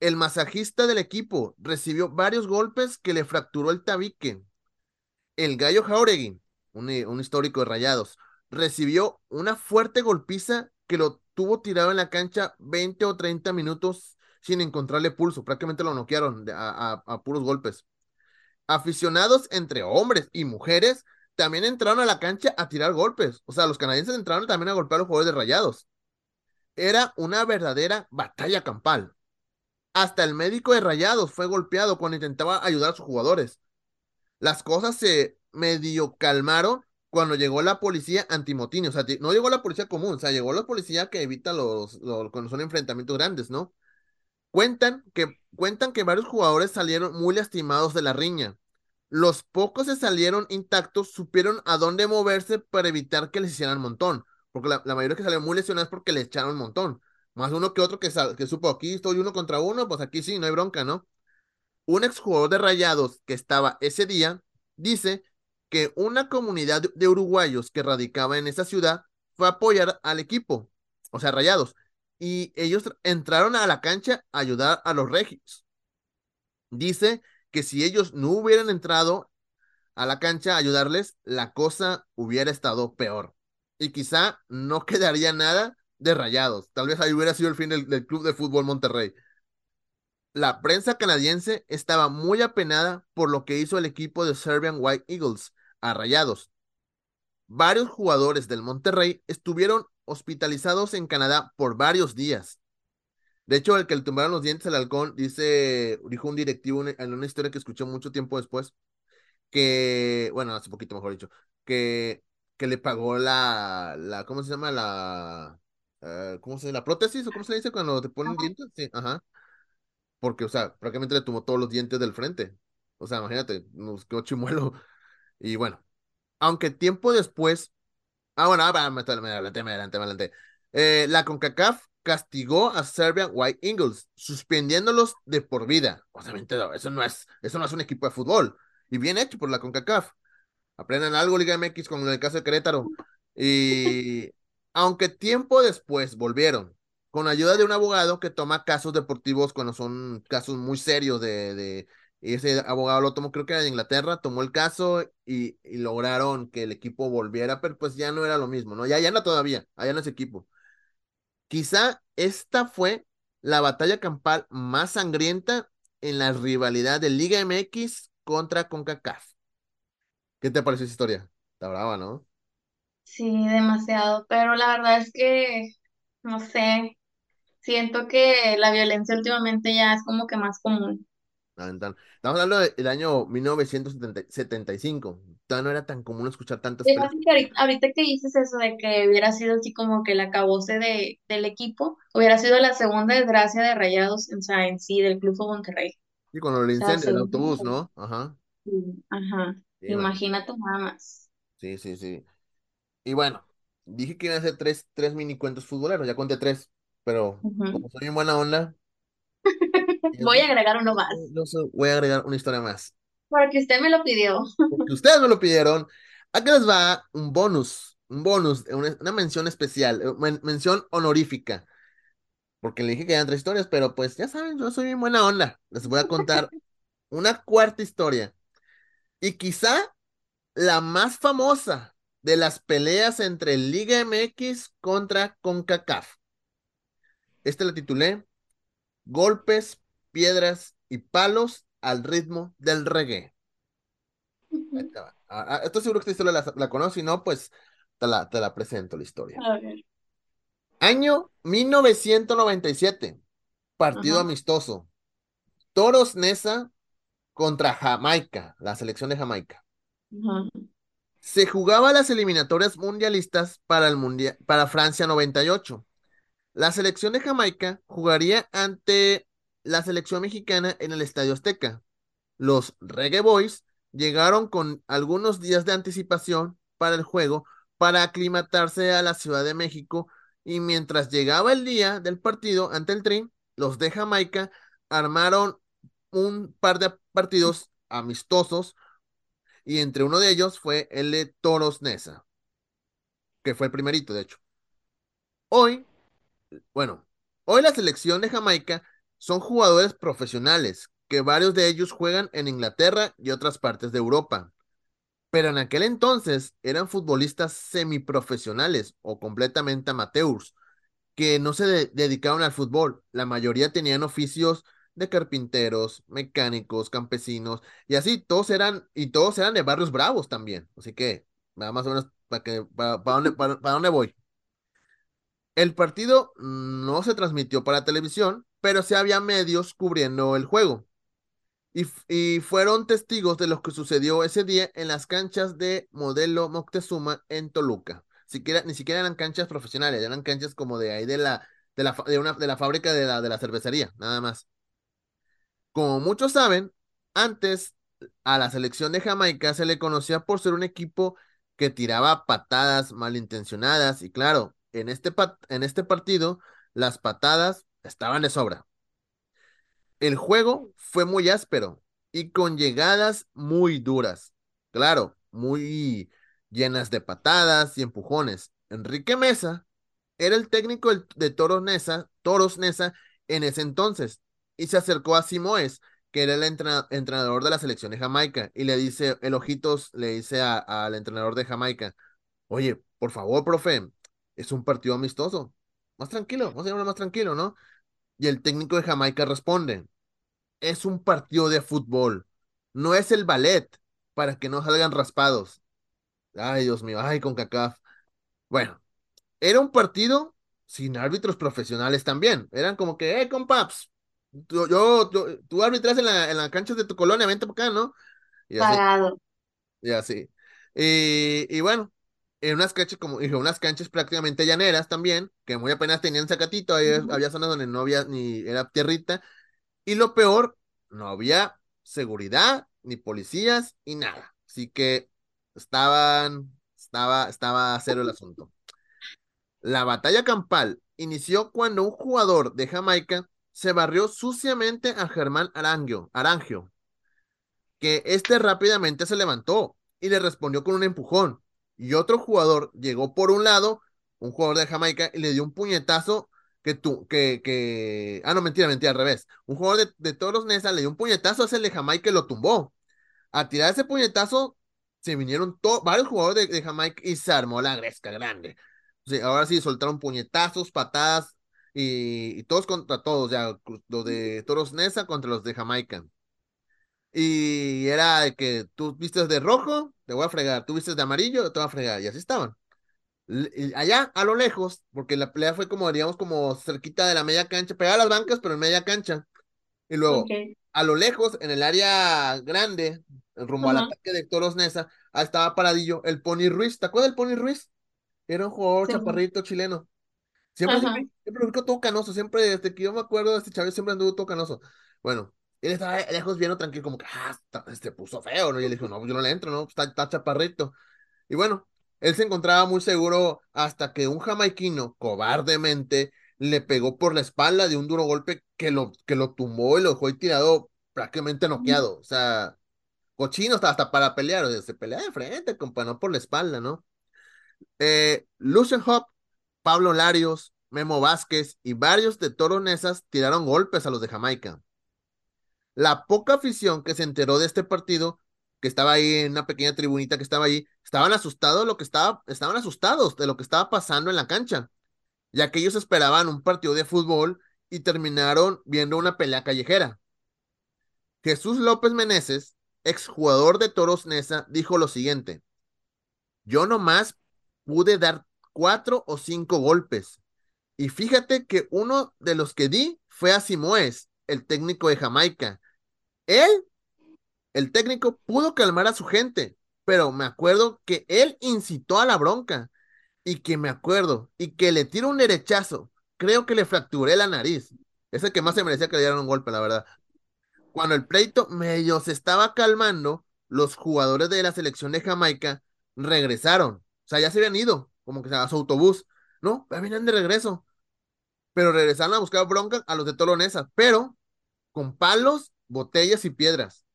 El masajista del equipo recibió varios golpes que le fracturó el tabique. El gallo Jauregui, un, un histórico de rayados, recibió una fuerte golpiza que lo tuvo tirado en la cancha 20 o 30 minutos sin encontrarle pulso. Prácticamente lo noquearon a, puros golpes. Aficionados entre hombres y mujeres también entraron a la cancha a tirar golpes. O sea, los canadienses entraron también a golpear a los jugadores de rayados. Era una verdadera batalla campal. Hasta el médico de rayados fue golpeado cuando intentaba ayudar a sus jugadores. Las cosas se medio calmaron cuando llegó la policía antimotín. O sea, no llegó la policía común, o sea, llegó la policía que evita los, cuando son enfrentamientos grandes, ¿no? Cuentan que, cuentan que varios jugadores salieron muy lastimados de la riña. Los pocos que salieron intactos supieron a dónde moverse para evitar que les hicieran montón. Porque la, mayoría que salieron muy lesionados porque le echaron un montón. Más uno que otro que, que supo aquí estoy uno contra uno, pues aquí sí, no hay bronca, ¿no? Un exjugador de Rayados que estaba ese día dice que una comunidad de uruguayos que radicaba en esa ciudad fue a apoyar al equipo, o sea, Rayados, y ellos entraron a la cancha a ayudar a los regios. Dice que si ellos no hubieran entrado a la cancha a ayudarles, la cosa hubiera estado peor. Y quizá no quedaría nada de rayados. Tal vez ahí hubiera sido el fin del, Club de Fútbol Monterrey. La prensa canadiense estaba muy apenada por lo que hizo el equipo de Serbian White Eagles a rayados. Varios jugadores del Monterrey estuvieron hospitalizados en Canadá por varios días. De hecho, el que le tumbaron los dientes al halcón, dice, dijo un directivo en una historia que escuchó mucho tiempo después, que, bueno, hace poquito mejor dicho, que, que le pagó la, la, ¿cómo se llama? La, uh, ¿cómo se La prótesis, o cómo se le dice cuando te ponen dientes, sí, ajá. porque, o sea, prácticamente le tomó todos los dientes del frente. O sea, imagínate, nos quedó chimuelo. Y bueno, aunque tiempo después, ah, bueno, ah, me, adelanté, me adelanté, me adelanté. Eh, la CONCACAF castigó a Serbian White Eagles, suspendiéndolos de por vida. Obviamente, eso no es, eso no es un equipo de fútbol. Y bien hecho por la CONCACAF. Aprendan algo, Liga MX, con el caso de Querétaro. Y aunque tiempo después volvieron, con ayuda de un abogado que toma casos deportivos cuando son casos muy serios de, de ese abogado lo tomó, creo que era de Inglaterra, tomó el caso y, y, lograron que el equipo volviera, pero pues ya no era lo mismo, ¿no? Ya, ya no todavía, allá no es equipo. Quizá esta fue la batalla campal más sangrienta en la rivalidad de Liga MX contra CONCACAF. ¿Qué te pareció esa historia? Está brava, ¿no? Sí, demasiado, pero la verdad es que, no sé, siento que la violencia últimamente ya es como que más común. Estamos hablando del año 1975. Todavía no era tan común escuchar tantas que ahorita, ahorita, que dices eso de que hubiera sido así como que el acabose de, del equipo, hubiera sido la segunda desgracia de Rayados, o sea, en sí, del Club Monterrey. Sí, con el incendio del autobús, ¿no? Ajá. ajá. Imagínate nada más. Sí, sí, sí. Y bueno, dije que iban a hacer tres, tres mini cuentos futboleros, ya conté tres, pero como soy en buena onda, voy a agregar uno más. voy a agregar una historia más. Porque usted me lo pidió. Porque ustedes me lo pidieron. Aquí les va un bonus, un bonus, una, mención especial, eh, mención honorífica. Porque le dije que eran tres historias, pero pues ya saben, yo soy en buena onda. Les voy a contar una cuarta historia. Y quizá la más famosa de las peleas entre Liga MX contra CONCACAF. Este la titulé Golpes, Piedras y Palos al ritmo del reggae. Ah, ah, estoy seguro que esta historia la, la conoces, si no, pues te la, te la presento la historia. Año 1997, partido amistoso. Toros Nesa contra Jamaica, la selección de Jamaica. Se jugaba las eliminatorias mundialistas para, el mundial, para Francia 98. La selección de Jamaica jugaría ante la selección mexicana en el Estadio Azteca. Los Reggae Boys llegaron con algunos días de anticipación para el juego para aclimatarse a la Ciudad de México y mientras llegaba el día del partido ante el Tri, los de Jamaica armaron un par de partidos amistosos y entre uno de ellos fue el de Toros Nesa, que fue el primerito, de hecho. Hoy, bueno, hoy la selección de Jamaica son jugadores profesionales, que varios de ellos juegan en Inglaterra y otras partes de Europa. Pero en aquel entonces eran futbolistas semiprofesionales o completamente amateurs, que no se dedicaron al fútbol. La mayoría tenían oficios de carpinteros, mecánicos, campesinos, y así todos eran, y todos eran de barrios bravos también. Así que, más o menos, ¿para, que, para, dónde, para dónde voy? El partido no se transmitió para televisión, pero sí había medios cubriendo el juego. Y, fueron testigos de lo que sucedió ese día en las canchas de Modelo Moctezuma en Toluca. Siquiera, ni siquiera eran canchas profesionales, eran canchas como de ahí de la, de la, de una, de la fábrica de la, de la cervecería, nada más. Como muchos saben, antes a la selección de Jamaica se le conocía por ser un equipo que tiraba patadas malintencionadas y claro, en este, en este partido las patadas estaban de sobra. El juego fue muy áspero y con llegadas muy duras. Claro, muy llenas de patadas y empujones. Enrique Mesa era el técnico de Toros Nesa, Toros Nesa en ese entonces y se acercó a Simoes, que era el entrenador de la selección de Jamaica, y le dice, el ojitos le dice al entrenador de Jamaica, oye, por favor, profe, es un partido amistoso. Más tranquilo, vamos a más tranquilo, ¿no? Y el técnico de Jamaica responde, es un partido de fútbol, no es el ballet, para que no salgan raspados. Ay, Dios mío, ay, con CACAF. Bueno, era un partido sin árbitros profesionales también. Eran como que, eh, compaps, tú, yo, tú, arbitras en la, en la cancha de tu colonia, vente por acá, ¿no? Y así, Pagado. Y así. Y, bueno, en unas canchas, como dije, unas canchas prácticamente llaneras también, que muy apenas tenían sacatito, había, había zonas donde no había ni era tierrita, Y lo peor, no había seguridad, ni policías, y nada. Así que estaban, estaba, estaba cero el asunto. La batalla campal inició cuando un jugador de Jamaica se barrió suciamente a Germán Arangio, Arangio, que este rápidamente se levantó y le respondió con un empujón. Y otro jugador llegó por un lado, un jugador de Jamaica, y le dio un puñetazo que tú, que, que, ah, no, mentira, mentira, al revés. Un jugador de, de Toros Nesa le dio un puñetazo a ese de Jamaica y lo tumbó. A tirar ese puñetazo se vinieron varios jugadores de, de, Jamaica y se armó la gresca grande. O ahora sí soltaron puñetazos, patadas y, y, todos contra todos, ya los de Toros Nesa contra los de Jamaica. Y era de que tú vistes de rojo, te voy a fregar, tú vistes de amarillo, te voy a fregar, y así estaban. Allá, a lo lejos, porque la pelea fue como, digamos, como cerquita de la media cancha, pegada a las bancas, pero en media cancha. Y luego, okay. a lo lejos, en el área grande, rumbo uh -huh. al ataque de Toros Nesa, estaba paradillo el Pony Ruiz. ¿Te acuerdas del Pony Ruiz? Era un jugador sí. chaparrito chileno. Siempre, siempre, siempre, todo canoso, siempre, desde que yo me acuerdo de este chaval, siempre anduvo todo canoso. Bueno, él estaba lejos viendo tranquilo, como que, ah, se este, puso feo, ¿no? Y él dijo, no, yo no le entro, ¿no? Está, está chaparrito. Y bueno, él se encontraba muy seguro hasta que un jamaiquino, cobardemente, le pegó por la espalda de un duro golpe que lo, que lo tumbó y lo dejó ahí tirado prácticamente noqueado. O sea, cochino hasta, hasta para pelear, o sea, se pelea de frente, compa, no por la espalda, ¿no? Eh, Lucien Hop, Pablo Larios, Memo Vázquez y varios de Toro Nesas tiraron golpes a los de Jamaica. La poca afición que se enteró de este partido, que estaba ahí en una pequeña tribunita que estaba ahí, estaban asustados lo que estaba, estaban asustados de lo que estaba pasando en la cancha, ya que ellos esperaban un partido de fútbol y terminaron viendo una pelea callejera. Jesús López Meneses, exjugador de Toros Nesa, dijo lo siguiente: Yo nomás pude dar cuatro o cinco golpes. Y fíjate que uno de los que di fue a Simoes, el técnico de Jamaica, él, el técnico, pudo calmar a su gente, pero me acuerdo que él incitó a la bronca y que me acuerdo y que le tiró un derechazo. Creo que le fracturé la nariz. Es el que más se merecía que le dieran un golpe, la verdad. Cuando el pleito medio se estaba calmando, los jugadores de la selección de Jamaica regresaron. O sea, ya se habían ido, como que a su autobús. No, ya de regreso. Pero regresaron a buscar bronca a los de Tolonesa, pero con palos botellas y piedras.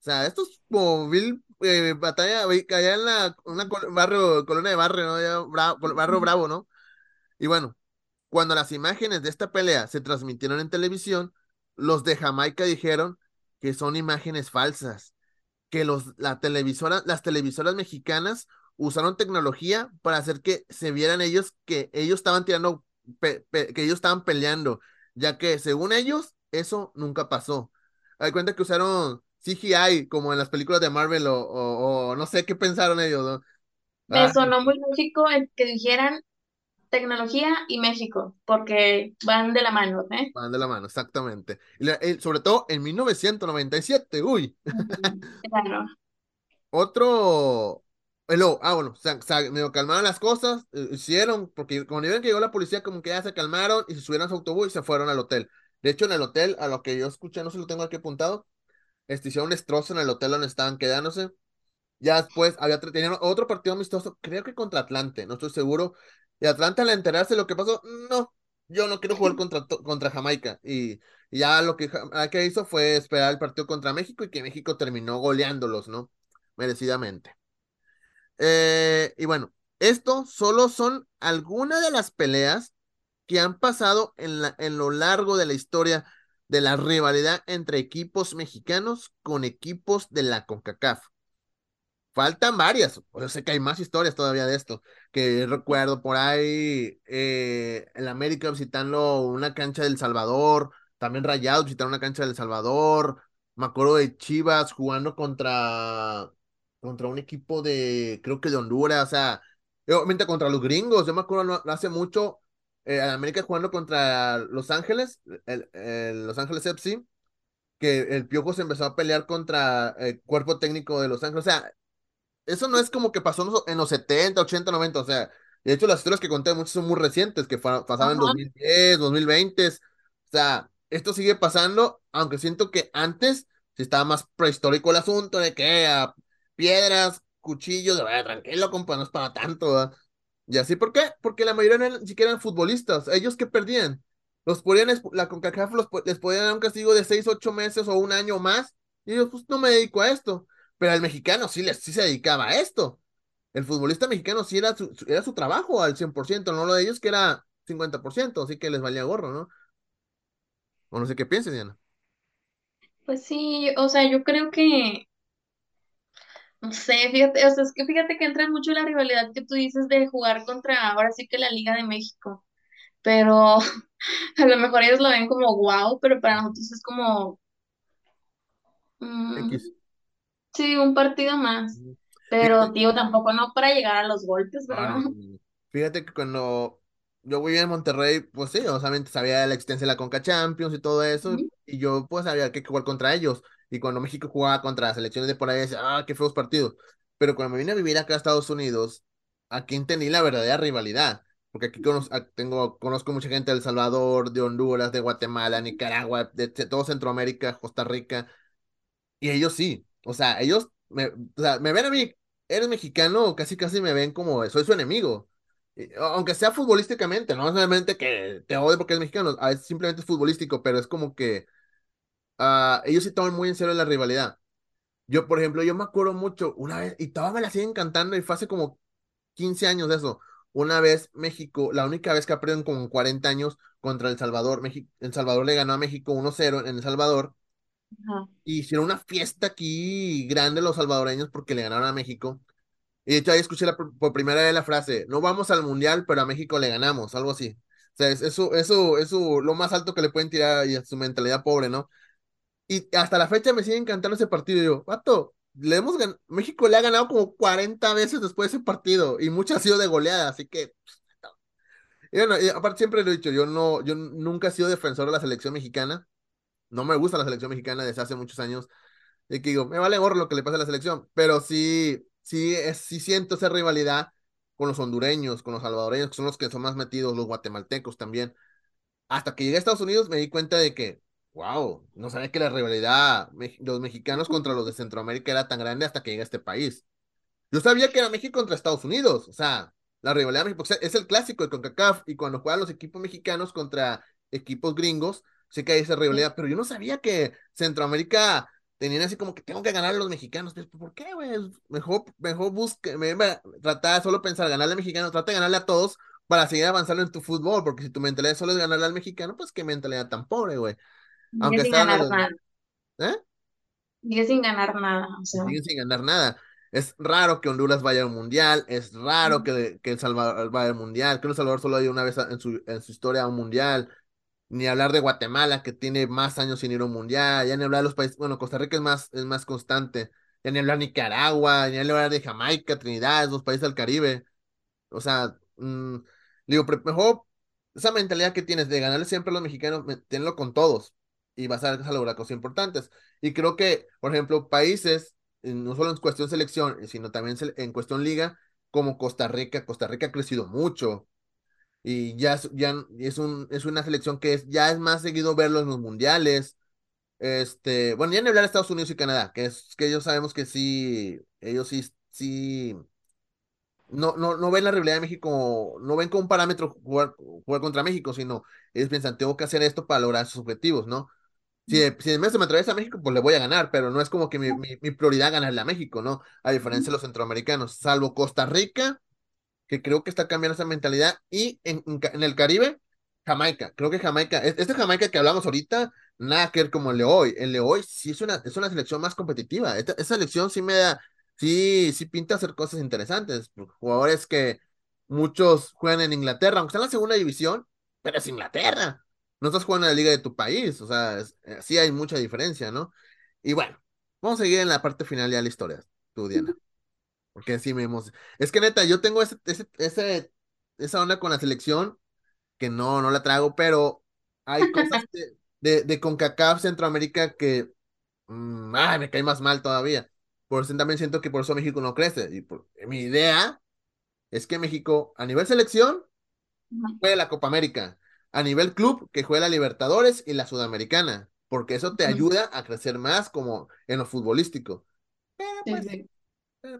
O sea, esto es como vil, eh, batalla allá en la una barrio, colonia de barrio, ¿no? Ya, bravo, barrio Bravo, ¿no? Y bueno, cuando las imágenes de esta pelea se transmitieron en televisión, los de Jamaica dijeron que son imágenes falsas, que los, la televisora, las televisoras mexicanas usaron tecnología para hacer que se vieran ellos que ellos estaban tirando, pe, pe, que ellos estaban peleando, ya que según ellos, eso nunca pasó hay cuenta que usaron CGI como en las películas de Marvel o, o, o no sé qué pensaron ellos, ¿no? Me ah. sonó muy lógico el que dijeran tecnología y México, porque van de la mano, ¿eh? Van de la mano, exactamente. Y la, el, sobre todo en 1997, uy. Claro. Otro... Hello. Ah, bueno, o sea, medio calmaron las cosas, eh, hicieron, porque como vieron que llegó la policía, como que ya se calmaron y se subieron a su autobús y se fueron al hotel. De hecho, en el hotel, a lo que yo escuché, no se lo tengo aquí apuntado, este, hicieron un destrozo en el hotel donde estaban quedándose. Ya después había tenían otro partido amistoso, creo que contra Atlante, no estoy seguro. Y Atlante al enterarse de lo que pasó, no, yo no quiero jugar contra, contra Jamaica. Y, y ya lo que, que hizo fue esperar el partido contra México y que México terminó goleándolos, ¿no? Merecidamente. Eh, y bueno, esto solo son algunas de las peleas que han pasado en, la, en lo largo de la historia de la rivalidad entre equipos mexicanos con equipos de la CONCACAF. Faltan varias, yo sé que hay más historias todavía de esto, que recuerdo por ahí eh, el América visitando una cancha del Salvador, también Rayados visitando una cancha del Salvador, me acuerdo de Chivas jugando contra, contra un equipo de, creo que de Honduras, o sea, obviamente contra los gringos, yo me acuerdo no, hace mucho, eh, América jugando contra Los Ángeles, el, el Los Ángeles FC, que el Piojo se empezó a pelear contra el cuerpo técnico de Los Ángeles. O sea, eso no es como que pasó en los 70, 80, 90. O sea, de hecho, las historias que conté muchas son muy recientes, que pasaban en 2010, 2020. O sea, esto sigue pasando, aunque siento que antes sí estaba más prehistórico el asunto de que a piedras, cuchillos, verdad, tranquilo, compa, no es para tanto. Y así, ¿por qué? Porque la mayoría ni siquiera eran futbolistas. ¿Ellos qué perdían? Los podían, la CONCACAF los, les podían dar un castigo de 6 8 meses o un año más. Y ellos, pues no me dedico a esto. Pero el mexicano sí, les, sí se dedicaba a esto. El futbolista mexicano sí era su, su- era su trabajo al 100%, no lo de ellos que era 50%, así que les valía gorro, ¿no? O no sé qué pienses, Diana. Pues sí, o sea, yo creo que, no sé, fíjate, o sea, es que fíjate que entra mucho la rivalidad que tú dices de jugar contra ahora sí que la Liga de México, pero a lo mejor ellos lo ven como wow, pero para nosotros es como, mm, X. sí, un partido más, pero tío, tampoco no para llegar a los golpes, ah, ¿verdad? no. Fíjate que cuando yo vivía en Monterrey, pues sí, obviamente sabía de la existencia de la Conca Champions y todo eso, y yo pues sabía que hay que jugar contra ellos. Y cuando México jugaba contra las selecciones de por ahí, decía, ah, qué feos partidos. Pero cuando me vine a vivir acá a Estados Unidos, aquí entendí la verdadera rivalidad. Porque aquí conoz- ah, tengo, conozco mucha gente de El Salvador, de Honduras, de Guatemala, Nicaragua, de, de todo Centroamérica, Costa Rica. Y ellos sí, o sea, ellos me, o sea, me ven a mí, eres mexicano, casi casi me ven como soy su enemigo. Aunque sea futbolísticamente, no solamente que te odio porque eres mexicano, veces simplemente es futbolístico, pero es como que ah, ellos sí toman muy en serio la rivalidad. Yo, por ejemplo, yo me acuerdo mucho una vez, y todavía me la siguen cantando, y fue hace como 15 años de eso. Una vez México, la única vez que aprenden como en 40 años contra El Salvador, México, El Salvador le ganó a México 1-0 en El Salvador Ajá. y hicieron una fiesta aquí grande los salvadoreños porque le ganaron a México. Y de hecho ahí escuché la por primera vez la frase, no vamos al mundial, pero a México le ganamos, algo así. O sea, es eso, eso, eso, lo más alto que le pueden tirar y a su mentalidad pobre, ¿no? Y hasta la fecha me sigue encantando ese partido. Yo, vato, le hemos gan- México le ha ganado como 40 veces después de ese partido y muchas ha sido de goleada, así que, y bueno, aparte siempre lo he dicho, yo no, yo nunca he sido defensor de la selección mexicana, no me gusta la selección mexicana desde hace muchos años y que digo, me vale gorro lo que le pasa a la selección, pero sí, sí, es- sí siento esa rivalidad con los hondureños, con los salvadoreños, que son los que son más metidos, los guatemaltecos también. Hasta que llegué a Estados Unidos me di cuenta de que, wow, no sabía que la rivalidad, me- los mexicanos contra los de Centroamérica era tan grande hasta que llegué a este país. Yo sabía que era México contra Estados Unidos, o sea, la rivalidad de México es el clásico de CONCACAF y cuando juegan los equipos mexicanos contra equipos gringos, sé que hay esa rivalidad, pero yo no sabía que Centroamérica tenían así como que tengo que ganar a los mexicanos. ¿Por qué, güey? Mejor, mejor busque, me, me, trata de solo pensar ganarle al mexicano, trata de ganarle a todos para seguir avanzando en tu fútbol, porque si tu mentalidad solo es ganarle al mexicano, pues qué mentalidad tan pobre, güey. Aunque sin ganar los, nada, ¿eh? sigue sin ganar nada, o sea. sin ganar nada. Es raro que Honduras vaya al mundial, es raro que, que El Salvador vaya al mundial, que El Salvador solo ha ido una vez en su, en su historia a un mundial, ni hablar de Guatemala, que tiene más años sin ir a un mundial, ya ni hablar de los países, bueno, Costa Rica es más, es más constante, ya ni hablar de Nicaragua, ya ni hablar de Jamaica, Trinidad, los países del Caribe. O sea, mm, digo, mejor esa mentalidad que tienes de ganarle siempre a los mexicanos, me- tenlo con todos y vas a, lograr cosas importantes. Y creo que, por ejemplo, países, eh, no solo en cuestión selección, sino también en cuestión liga, como Costa Rica, Costa Rica ha crecido mucho y ya, es- ya es, un, es una selección que ya es más seguido verlo en los mundiales. Este, bueno, ya ni hablar de Estados Unidos y Canadá, que es que ellos sabemos que sí, ellos sí, sí no, no, no ven la rivalidad de México, no ven como un parámetro jugar, jugar contra México, sino ellos piensan, tengo que hacer esto para lograr sus objetivos, ¿no? Si si de medio se me atraviesa México, pues le voy a ganar, pero no es como que mi, mi, mi prioridad ganarle a México, ¿no? A diferencia de los centroamericanos, salvo Costa Rica, que creo que está cambiando esa mentalidad, y en, en, el Caribe, Jamaica, creo que Jamaica, es- este Jamaica que hablamos ahorita, nada que ver como el de hoy, el de hoy sí es una, es una selección más competitiva, esta, esa selección sí me da, sí, sí pinta hacer cosas interesantes, jugadores que muchos juegan en Inglaterra, aunque está en la segunda división, pero es Inglaterra, no estás jugando en la liga de tu país, o sea, es- eh, sí hay mucha diferencia, ¿no? Y bueno, vamos a seguir en la parte final ya de la historia, tú, Diana. Porque sí me hemos... Es que neta, yo tengo ese, ese, ese- esa onda con la selección que no, no la trago, pero hay cosas de, de, de CONCACAF Centroamérica que mm, ay, me cae más mal todavía. Por eso también siento que por eso México no crece. Y por- mi idea es que México, a nivel selección, juegue la Copa América. A nivel club que juegue la Libertadores y la Sudamericana, porque eso te ayuda a crecer más como en lo futbolístico. Pero pues,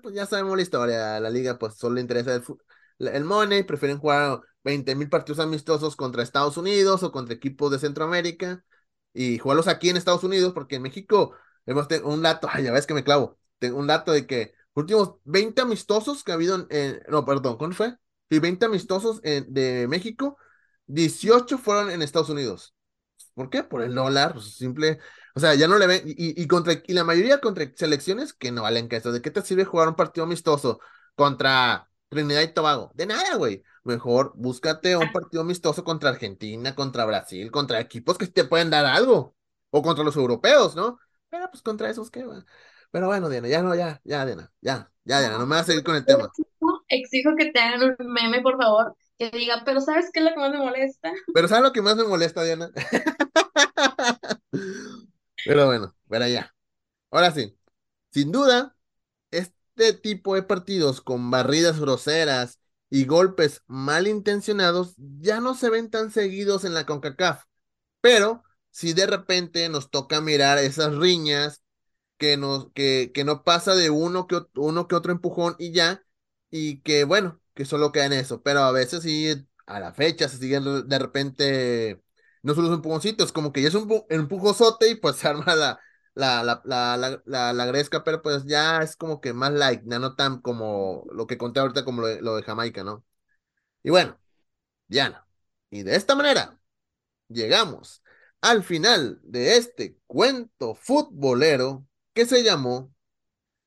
pues ya sabemos la historia, a la liga pues solo le interesa el, el money, prefieren jugar 20 mil partidos amistosos contra Estados Unidos o contra equipos de Centroamérica y jugarlos aquí en Estados Unidos, porque en México hemos tenido un dato, ay, ya ves que me clavo, tengo un dato de que últimos 20 amistosos que ha habido en, no, perdón, ¿cuándo fue? Y 20 amistosos de México, 18 fueron en Estados Unidos. ¿Por qué? Por el dólar, pues simple, o sea, ya no le ven, y, y, contra, y la mayoría contra selecciones que no valen que eso, ¿de qué te sirve jugar un partido amistoso contra Trinidad y Tobago? De nada, güey. Mejor búscate un partido amistoso contra Argentina, contra Brasil, contra equipos que te pueden dar algo, o contra los europeos, ¿no? Pero pues contra esos, ¿qué? Pero bueno, Diana, ya no, ya, ya, Diana, ya, ya, Diana, no me vas a seguir con el tema. Exijo, que te hagan un meme, por favor, que diga, pero ¿sabes qué es lo que más me molesta? Pero ¿sabes lo que más me molesta, Diana? pero bueno, pero ya. Ahora sí, sin duda, este tipo de partidos con barridas groseras y golpes malintencionados ya no se ven tan seguidos en la CONCACAF, pero si de repente nos toca mirar esas riñas que, nos, que, que no pasa de uno que, uno que otro empujón y ya, y que bueno, que solo queda en eso, pero a veces sí, a la fecha se siguen de repente, no solo son empujoncitos, como que ya es un empujosote y pues se arma la, la, la, la, la, la, gresca, pero pues ya es como que más light, no tan como lo que conté ahorita como lo lo de Jamaica, ¿no? Y bueno, Diana, y de esta manera llegamos al final de este cuento futbolero que se llamó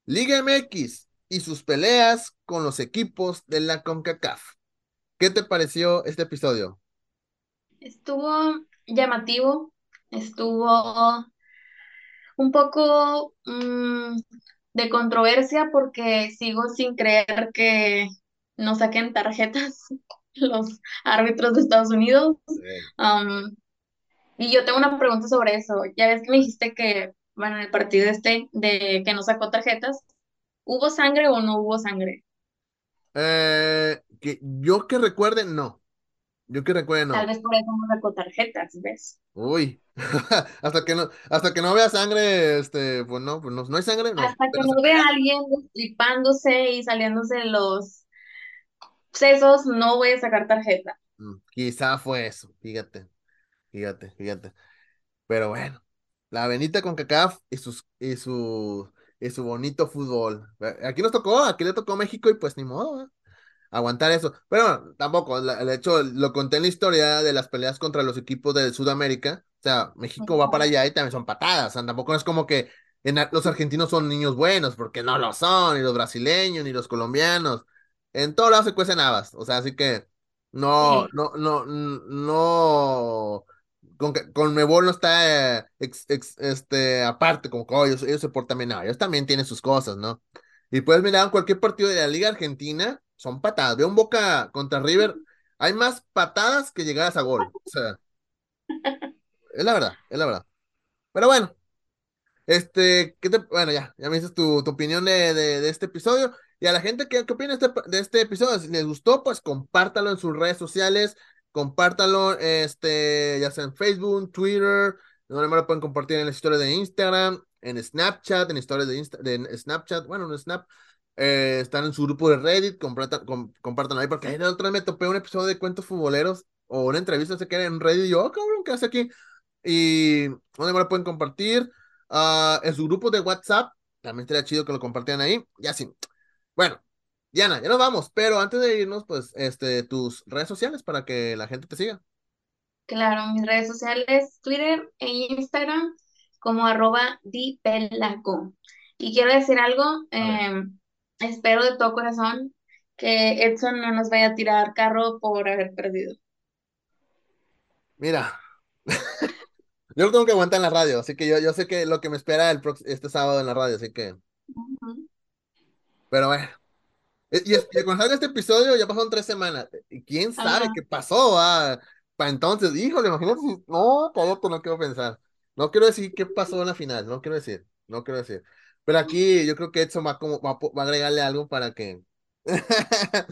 Liga MX y sus peleas con los equipos de la CONCACAF. ¿Qué te pareció este episodio? Estuvo llamativo, estuvo un poco mmm, de controversia porque sigo sin creer que no saquen tarjetas los árbitros de Estados Unidos. Um, y yo tengo una pregunta sobre eso. Ya ves que me dijiste que, bueno, en el partido este, de que no sacó tarjetas, ¿hubo sangre o no hubo sangre? Eh, que yo que recuerde, no. Yo que recuerde, no. Tal vez por eso no sacó tarjetas, ¿ves? Uy, hasta que no, hasta que no vea sangre, este, pues no, pues no, no hay sangre, no. Hasta que no vea a alguien destripándose y saliéndose los sesos, no voy a sacar tarjeta. Mm, quizá fue eso, fíjate. Fíjate, fíjate. Pero bueno, la Benita con CACAF y, sus, y, su, y su bonito fútbol. Aquí nos tocó, aquí le tocó México y pues ni modo, aguantar eso. Pero tampoco, de hecho, lo conté en la historia de las peleas contra los equipos de Sudamérica. O sea, México va para allá y también son patadas. O sea, tampoco es como que los argentinos son niños buenos, porque no lo son, ni los brasileños, ni los colombianos. En todos lados se cuecen habas. O sea, así que no, no, no, no con, con Mebol no está eh, este, aparte, como que oh, ellos, se portan bien, no, ellos también tienen sus cosas, ¿no? Y puedes mirar en cualquier partido de la Liga Argentina, son patadas. Veo un Boca contra River, hay más patadas que llegadas a gol. O sea, es la verdad, es la verdad. Pero bueno, este, ¿qué te, bueno, ya, ya me dices tu, opinión de, de, este episodio. Y a la gente que, ¿qué opina este, de este episodio, si les gustó, pues compártalo en sus redes sociales compártanlo, este, ya sea en Facebook, Twitter, no me lo pueden compartir en las historias de Instagram, en Snapchat, en historias de, de Snapchat, bueno, en Snap, eh, están en su grupo de Reddit, compártanlo ahí, porque ahí la otra vez me topé un episodio de cuentos futboleros o una entrevista, se queda en Reddit, y yo, oh, cabrón, ¿qué hace aquí? Y donde me lo pueden compartir, uh, en su grupo de WhatsApp, también sería chido que lo compartieran ahí, y así. Bueno, Diana, ya nos vamos, pero antes de irnos, pues, este, tus redes sociales para que la gente te siga. Claro, mis redes sociales, Twitter e Instagram, como arroba dipelaco. Y quiero decir algo, em, espero de todo corazón que Edson no nos vaya a tirar carro por haber perdido. Mira, yo lo tengo que aguantar en la radio, así que yo, yo sé que lo que me espera el este sábado en la radio, así que. Pero bueno, eh, y, y cuando salga este episodio ya pasaron tres semanas. ¿Y quién sabe qué pasó? Ah, para entonces, híjole, imagínate si. No, cállate, no quiero pensar. No quiero decir qué pasó en la final, no quiero decir, no quiero decir. Pero aquí yo creo que Edson va, como, va, a agregarle algo para que.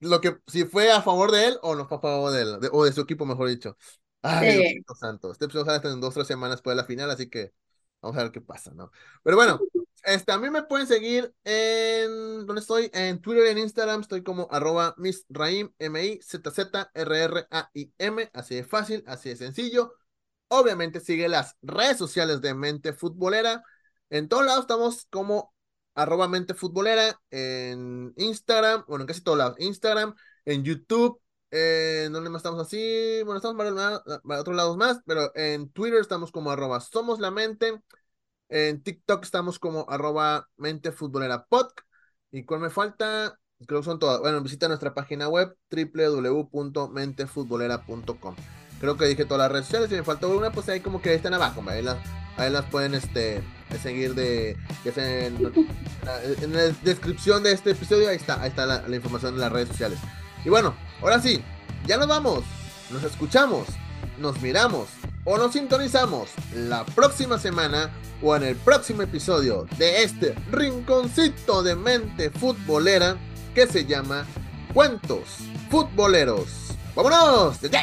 lo que, si fue a favor de él o no fue a favor de él, o de su equipo, mejor dicho. Ay, Dios santo. Este episodio sale en dos o tres semanas después de la final, así que vamos a ver qué pasa, ¿no? Pero bueno, este, a mí me pueden seguir en, ¿dónde estoy? En Twitter y en Instagram, estoy como arroba M-I-Z-Z-R-R-A-I-M, así de fácil, así de sencillo. Obviamente sigue las redes sociales de Mente Futbolera. En todos lados estamos como arroba mente futbolera en Instagram, bueno, en casi todos lados, Instagram, en YouTube, en donde más estamos así, bueno, estamos para, otros lados más, pero en Twitter estamos como arroba somos la mente, en TikTok estamos como arroba mente futbolera pod, y cuál me falta, creo que son todas, bueno, visita nuestra página web www.mentefutbolera.com. Creo que dije todas las redes sociales, si me faltó una, pues ahí como que están abajo, ahí las, ahí las pueden este, seguir de, en, la descripción de este episodio, ahí está, ahí está la, la información de las redes sociales. Y bueno, ahora sí, ya nos vamos, nos escuchamos, nos miramos o nos sintonizamos la próxima semana o en el próximo episodio de este rinconcito de mente futbolera que se llama Cuentos Futboleros. ¡Vámonos! ¡Desde